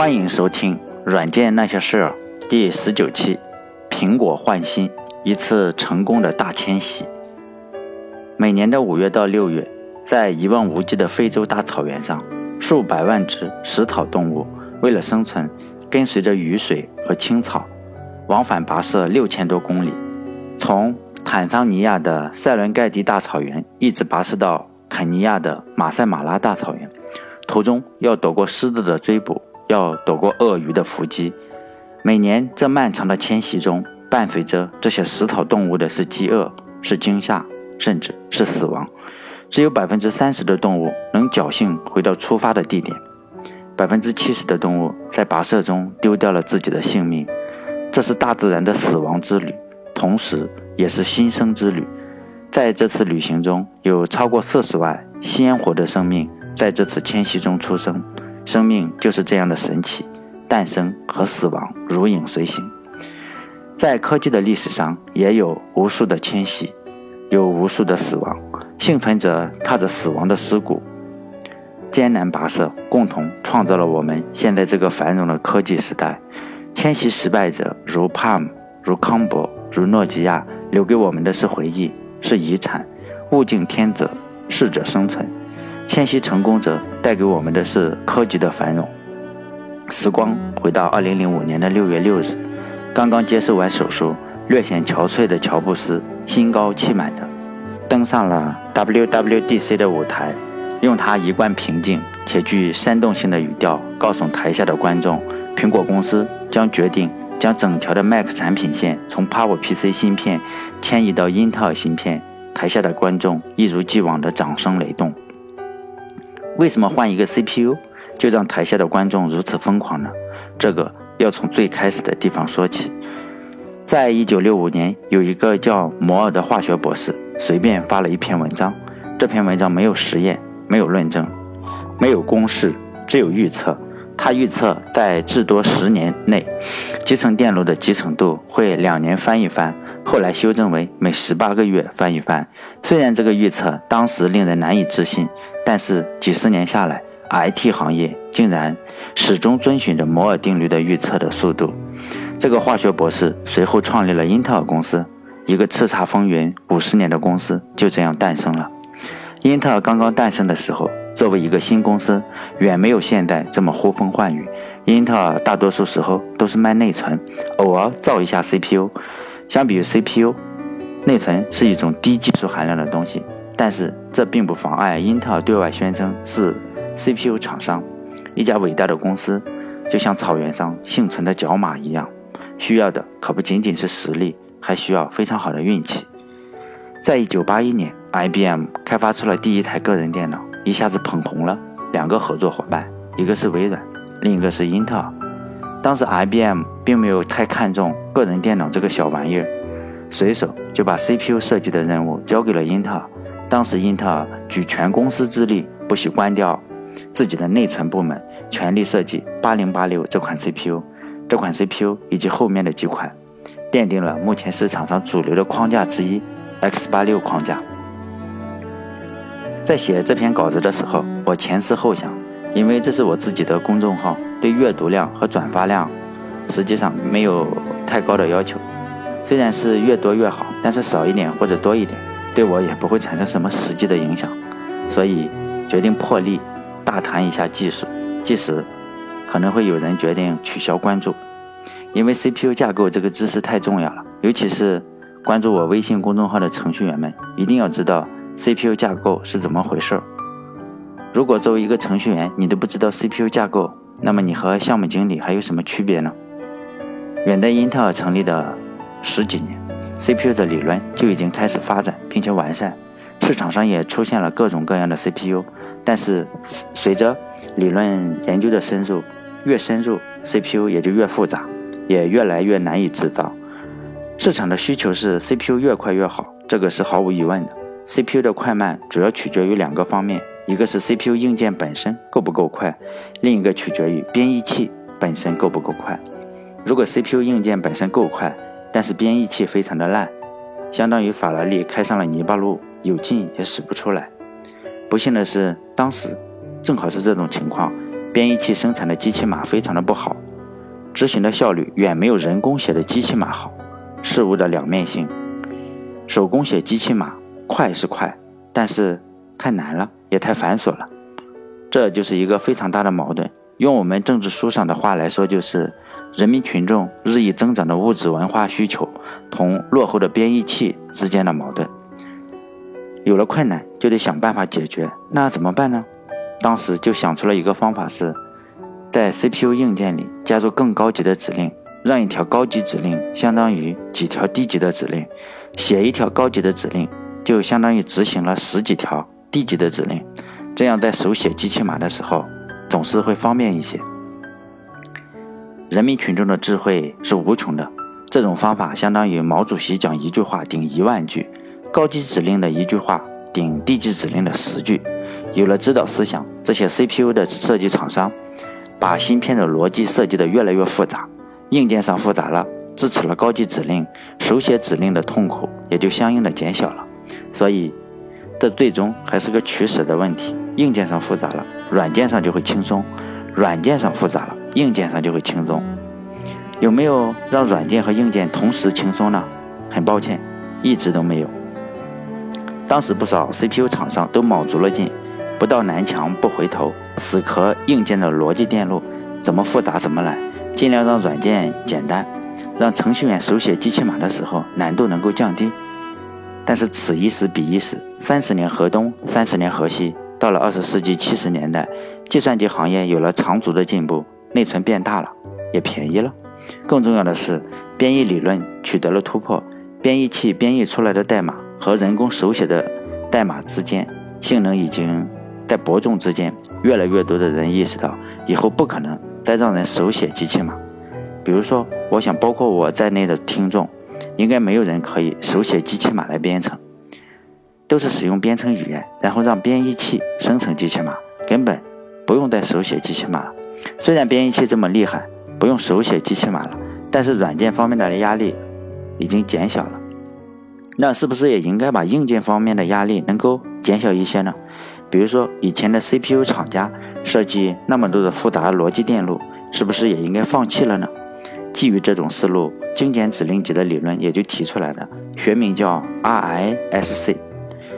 欢迎收听《软件那些事儿》第十九期。苹果换新，一次成功的大迁徙。每年的五月到六月，在一望无际的非洲大草原上，数百万只食草动物为了生存，跟随着雨水和青草，往返跋涉六千多公里，从坦桑尼亚的塞伦盖蒂大草原一直跋涉到肯尼亚的马赛马拉大草原，途中要躲过狮子的追捕。要躲过鳄鱼的伏击。每年这漫长的迁徙中，伴随着这些食草动物的是饥饿，是惊吓，甚至是死亡。只有百分之三十的动物能侥幸回到出发的地点，百分之七十的动物在跋涉中丢掉了自己的性命。这是大自然的死亡之旅，同时也是新生之旅。在这次旅行中，有超过四十万鲜活的生命在这次迁徙中出生。生命就是这样的神奇，诞生和死亡如影随形。在科技的历史上，也有无数的迁徙，有无数的死亡。幸存者踏着死亡的尸骨，艰难跋涉，共同创造了我们现在这个繁荣的科技时代。迁徙失败者如 Palm，如康柏，如诺基亚，留给我们的是回忆，是遗产。物竞天择，适者生存。迁徙成功者带给我们的是科技的繁荣。时光回到二零零五年的六月六日，刚刚接受完手术、略显憔悴的乔布斯，心高气满的登上了 WWDC 的舞台，用他一贯平静且具煽动性的语调，告诉台下的观众：苹果公司将决定将整条的 Mac 产品线从 PowerPC 芯片迁移到英特尔芯片。台下的观众一如既往的掌声雷动。为什么换一个 CPU 就让台下的观众如此疯狂呢？这个要从最开始的地方说起。在一九六五年，有一个叫摩尔的化学博士随便发了一篇文章。这篇文章没有实验，没有论证，没有公式，只有预测。他预测在至多十年内，集成电路的集成度会两年翻一番，后来修正为每十八个月翻一番。虽然这个预测当时令人难以置信。但是几十年下来，IT 行业竟然始终遵循着摩尔定律的预测的速度。这个化学博士随后创立了英特尔公司，一个叱咤风云五十年的公司就这样诞生了。英特尔刚刚诞生的时候，作为一个新公司，远没有现在这么呼风唤雨。英特尔大多数时候都是卖内存，偶尔造一下 CPU。相比于 CPU，内存是一种低技术含量的东西。但是这并不妨碍英特尔对外宣称是 CPU 厂商，一家伟大的公司，就像草原上幸存的角马一样，需要的可不仅仅是实力，还需要非常好的运气。在一九八一年，IBM 开发出了第一台个人电脑，一下子捧红了两个合作伙伴，一个是微软，另一个是英特尔。当时 IBM 并没有太看重个人电脑这个小玩意儿，随手就把 CPU 设计的任务交给了英特尔。当时，英特尔举全公司之力，不惜关掉自己的内存部门，全力设计八零八六这款 CPU。这款 CPU 以及后面的几款，奠定了目前市场上主流的框架之一 X 八六框架。在写这篇稿子的时候，我前思后想，因为这是我自己的公众号，对阅读量和转发量实际上没有太高的要求。虽然是越多越好，但是少一点或者多一点。对我也不会产生什么实际的影响，所以决定破例大谈一下技术。即使可能会有人决定取消关注，因为 CPU 架构这个知识太重要了。尤其是关注我微信公众号的程序员们，一定要知道 CPU 架构是怎么回事。如果作为一个程序员，你都不知道 CPU 架构，那么你和项目经理还有什么区别呢？远在英特尔成立的十几年。CPU 的理论就已经开始发展并且完善，市场上也出现了各种各样的 CPU。但是随着理论研究的深入，越深入 CPU 也就越复杂，也越来越难以制造。市场的需求是 CPU 越快越好，这个是毫无疑问的。CPU 的快慢主要取决于两个方面，一个是 CPU 硬件本身够不够快，另一个取决于编译器本身够不够快。如果 CPU 硬件本身够快，但是编译器非常的烂，相当于法拉利开上了泥巴路，有劲也使不出来。不幸的是，当时正好是这种情况，编译器生产的机器码非常的不好，执行的效率远没有人工写的机器码好。事物的两面性，手工写机器码快是快，但是太难了，也太繁琐了。这就是一个非常大的矛盾。用我们政治书上的话来说，就是人民群众日益增长的物质文化需求同落后的编译器之间的矛盾。有了困难，就得想办法解决。那怎么办呢？当时就想出了一个方法，是在 CPU 硬件里加入更高级的指令，让一条高级指令相当于几条低级的指令。写一条高级的指令，就相当于执行了十几条低级的指令。这样在手写机器码的时候，总是会方便一些。人民群众的智慧是无穷的，这种方法相当于毛主席讲一句话顶一万句，高级指令的一句话顶低级指令的十句。有了指导思想，这些 CPU 的设计厂商把芯片的逻辑设计的越来越复杂，硬件上复杂了，支持了高级指令，手写指令的痛苦也就相应的减小了。所以，这最终还是个取舍的问题。硬件上复杂了，软件上就会轻松；软件上复杂了，硬件上就会轻松。有没有让软件和硬件同时轻松呢？很抱歉，一直都没有。当时不少 CPU 厂商都卯足了劲。不到南墙不回头，死磕硬件的逻辑电路，怎么复杂怎么来，尽量让软件简单，让程序员手写机器码的时候难度能够降低。但是此一时彼一时，三十年河东，三十年河西，到了二十世纪七十年代，计算机行业有了长足的进步，内存变大了，也便宜了。更重要的是，编译理论取得了突破，编译器编译出来的代码和人工手写的代码之间性能已经。在伯仲之间，越来越多的人意识到，以后不可能再让人手写机器码。比如说，我想，包括我在内的听众，应该没有人可以手写机器码来编程，都是使用编程语言，然后让编译器生成机器码，根本不用再手写机器码了。虽然编译器这么厉害，不用手写机器码了，但是软件方面的压力已经减小了。那是不是也应该把硬件方面的压力能够减小一些呢？比如说，以前的 CPU 厂家设计那么多的复杂逻辑电路，是不是也应该放弃了呢？基于这种思路，精简指令集的理论也就提出来了，学名叫 RISC，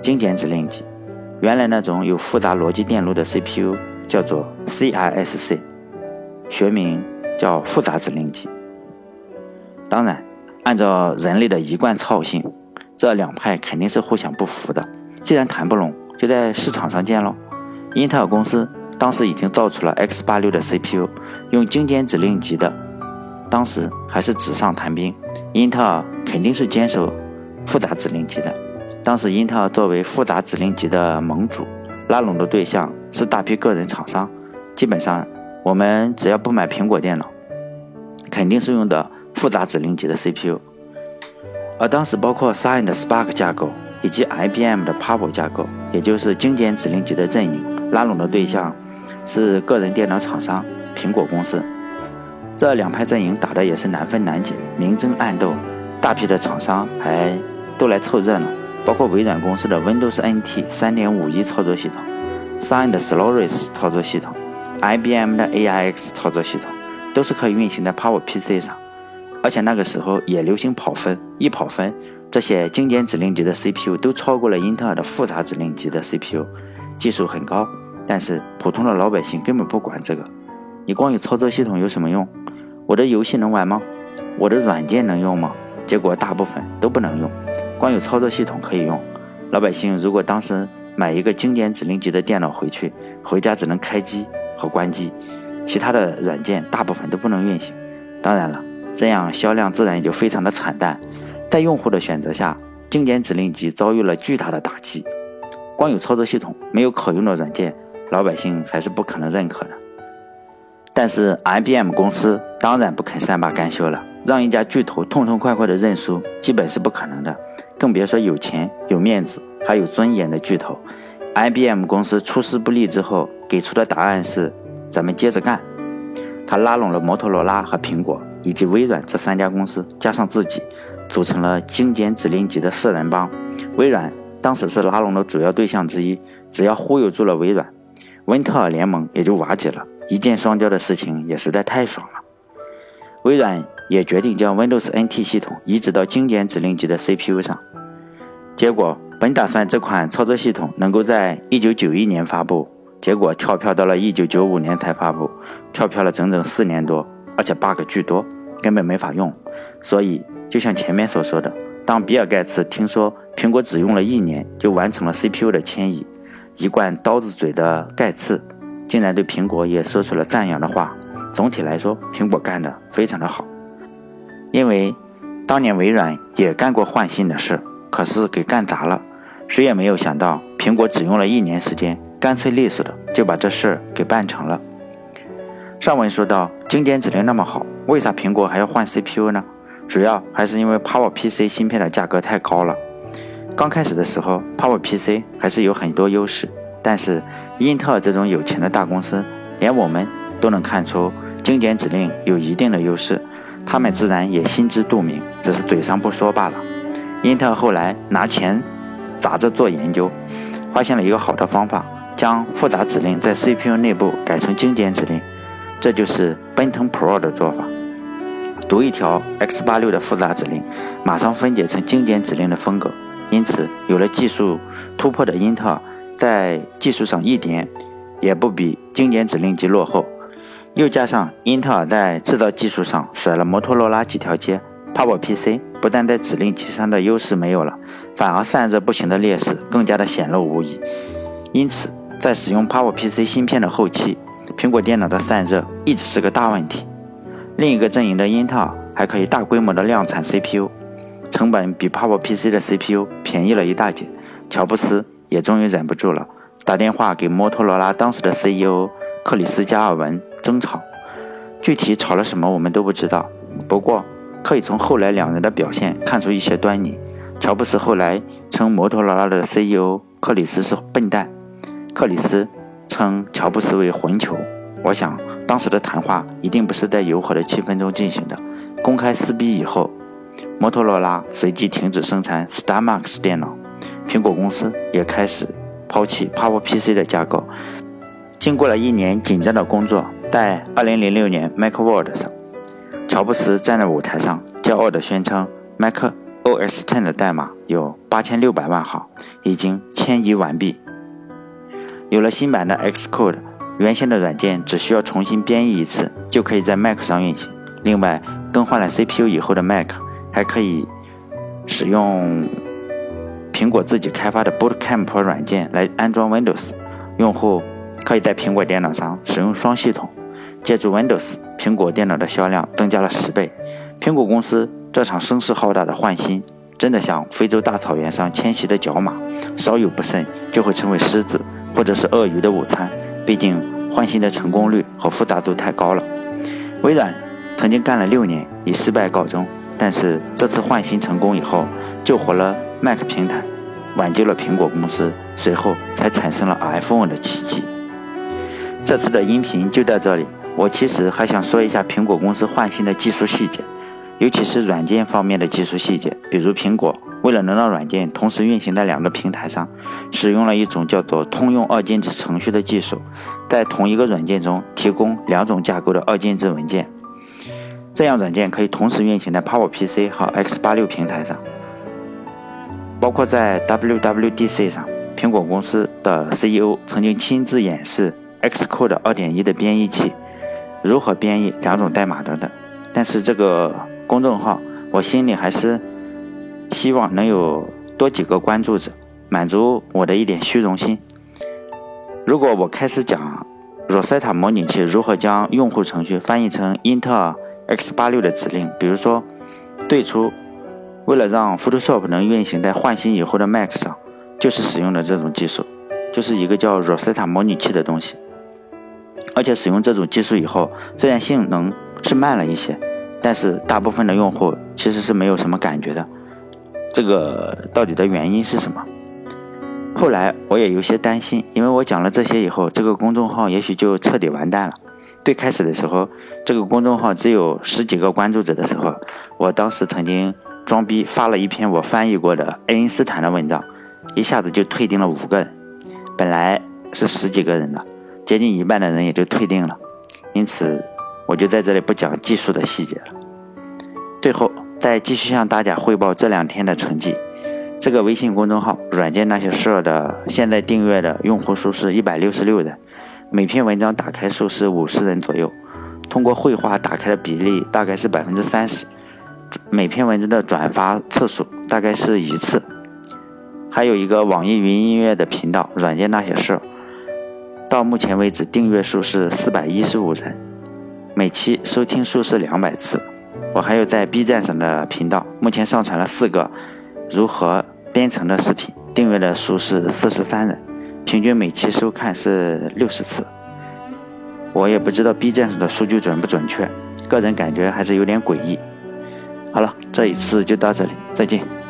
精简指令集。原来那种有复杂逻辑电路的 CPU 叫做 CISC，学名叫复杂指令集。当然，按照人类的一贯操性，这两派肯定是互相不服的。既然谈不拢，就在市场上见喽。英特尔公司当时已经造出了 X 八六的 CPU，用精简指令集的，当时还是纸上谈兵。英特尔肯定是坚守复杂指令集的。当时英特尔作为复杂指令集的盟主，拉拢的对象是大批个人厂商。基本上，我们只要不买苹果电脑，肯定是用的复杂指令集的 CPU。而当时包括 Sun 的 Spark 架构。以及 IBM 的 p o w e r 架构，也就是精简指令集的阵营，拉拢的对象是个人电脑厂商苹果公司。这两派阵营打的也是难分难解，明争暗斗，大批的厂商还都来凑热闹，包括微软公司的 Windows NT 3.51操作系统，Sun 的 Solaris 操作系统，IBM 的 AIX 操作系统，都是可以运行在 Power PC 上。而且那个时候也流行跑分，一跑分。这些精简指令集的 CPU 都超过了英特尔的复杂指令集的 CPU，技术很高，但是普通的老百姓根本不管这个。你光有操作系统有什么用？我的游戏能玩吗？我的软件能用吗？结果大部分都不能用。光有操作系统可以用，老百姓如果当时买一个精简指令集的电脑回去，回家只能开机和关机，其他的软件大部分都不能运行。当然了，这样销量自然也就非常的惨淡。在用户的选择下，精简指令集遭遇了巨大的打击。光有操作系统，没有可用的软件，老百姓还是不可能认可的。但是 IBM 公司当然不肯善罢甘休了，让一家巨头痛痛快快的认输，基本是不可能的。更别说有钱、有面子、还有尊严的巨头。IBM 公司出师不利之后，给出的答案是：咱们接着干。他拉拢了摩托罗拉和苹果以及微软这三家公司，加上自己。组成了精简指令集的四人帮，微软当时是拉拢的主要对象之一。只要忽悠住了微软，温特尔联盟也就瓦解了。一箭双雕的事情也实在太爽了。微软也决定将 Windows NT 系统移植到经典指令集的 CPU 上。结果本打算这款操作系统能够在1991年发布，结果跳票到了1995年才发布，跳票了整整四年多，而且 bug 巨多，根本没法用。所以就像前面所说的，当比尔盖茨听说苹果只用了一年就完成了 CPU 的迁移，一贯刀子嘴的盖茨竟然对苹果也说出了赞扬的话。总体来说，苹果干的非常的好，因为当年微软也干过换新的事，可是给干砸了。谁也没有想到，苹果只用了一年时间，干脆利索的就把这事儿给办成了。上文说到，经典指令那么好，为啥苹果还要换 CPU 呢？主要还是因为 PowerPC 芯片的价格太高了。刚开始的时候，PowerPC 还是有很多优势，但是英特尔这种有钱的大公司，连我们都能看出。精简指令有一定的优势，他们自然也心知肚明，只是嘴上不说罢了。英特尔后来拿钱砸着做研究，发现了一个好的方法，将复杂指令在 CPU 内部改成精简指令，这就是奔腾 Pro 的做法。读一条 x86 的复杂指令，马上分解成精简指令的风格。因此，有了技术突破的英特尔，在技术上一点也不比经典指令集落后。又加上英特尔在制造技术上甩了摩托罗拉几条街，PowerPC 不但在指令集上的优势没有了，反而散热不行的劣势更加的显露无遗。因此，在使用 PowerPC 芯片的后期，苹果电脑的散热一直是个大问题。另一个阵营的英特尔还可以大规模的量产 CPU，成本比 PowerPC 的 CPU 便宜了一大截。乔布斯也终于忍不住了，打电话给摩托罗拉当时的 CEO 克里斯加尔文。争吵，具体吵了什么我们都不知道。不过可以从后来两人的表现看出一些端倪。乔布斯后来称摩托罗拉的 CEO 克里斯是笨蛋，克里斯称乔布斯为混球。我想当时的谈话一定不是在友好的气氛中进行的。公开撕逼以后，摩托罗拉随即停止生产 Star Max 电脑，苹果公司也开始抛弃 PowerPC 的架构。经过了一年紧张的工作。在2006年 MacWorld 上，乔布斯站在舞台上，骄傲地宣称，Mac OS X 的代码有8600万行，已经迁移完毕。有了新版的 Xcode，原先的软件只需要重新编译一次，就可以在 Mac 上运行。另外，更换了 CPU 以后的 Mac 还可以使用苹果自己开发的 Boot Camp 软件来安装 Windows，用户可以在苹果电脑上使用双系统。借助 Windows，苹果电脑的销量增加了十倍。苹果公司这场声势浩大的换新，真的像非洲大草原上迁徙的角马，稍有不慎就会成为狮子或者是鳄鱼的午餐。毕竟换新的成功率和复杂度太高了。微软曾经干了六年，以失败告终。但是这次换新成功以后，救活了 Mac 平台，挽救了苹果公司，随后才产生了 iPhone 的奇迹。这次的音频就到这里。我其实还想说一下苹果公司换新的技术细节，尤其是软件方面的技术细节。比如，苹果为了能让软件同时运行在两个平台上，使用了一种叫做通用二进制程序的技术，在同一个软件中提供两种架构的二进制文件，这样软件可以同时运行在 PowerPC 和 x86 平台上。包括在 WWDC 上，苹果公司的 CEO 曾经亲自演示 Xcode 2.1的编译器。如何编译两种代码等等，但是这个公众号，我心里还是希望能有多几个关注者，满足我的一点虚荣心。如果我开始讲 Rosetta 模拟器如何将用户程序翻译成英特尔 x86 的指令，比如说最初为了让 Photoshop 能运行在换新以后的 Mac 上，就是使用的这种技术，就是一个叫 Rosetta 模拟器的东西。而且使用这种技术以后，虽然性能是慢了一些，但是大部分的用户其实是没有什么感觉的。这个到底的原因是什么？后来我也有些担心，因为我讲了这些以后，这个公众号也许就彻底完蛋了。最开始的时候，这个公众号只有十几个关注者的时候，我当时曾经装逼发了一篇我翻译过的爱因斯坦的文章，一下子就退订了五个人，本来是十几个人的。接近一半的人也就退订了，因此我就在这里不讲技术的细节了。最后再继续向大家汇报这两天的成绩。这个微信公众号“软件那些事儿”的现在订阅的用户数是一百六十六人，每篇文章打开数是五十人左右，通过绘画打开的比例大概是百分之三十，每篇文章的转发次数大概是一次。还有一个网易云音乐的频道“软件那些事”，到目前为止订阅数是四百一十五人，每期收听数是两百次。我还有在 B 站上的频道，目前上传了四个如何。编程的视频订阅的数是四十三人，平均每期收看是六十次。我也不知道 B 站上的数据准不准确，个人感觉还是有点诡异。好了，这一次就到这里，再见。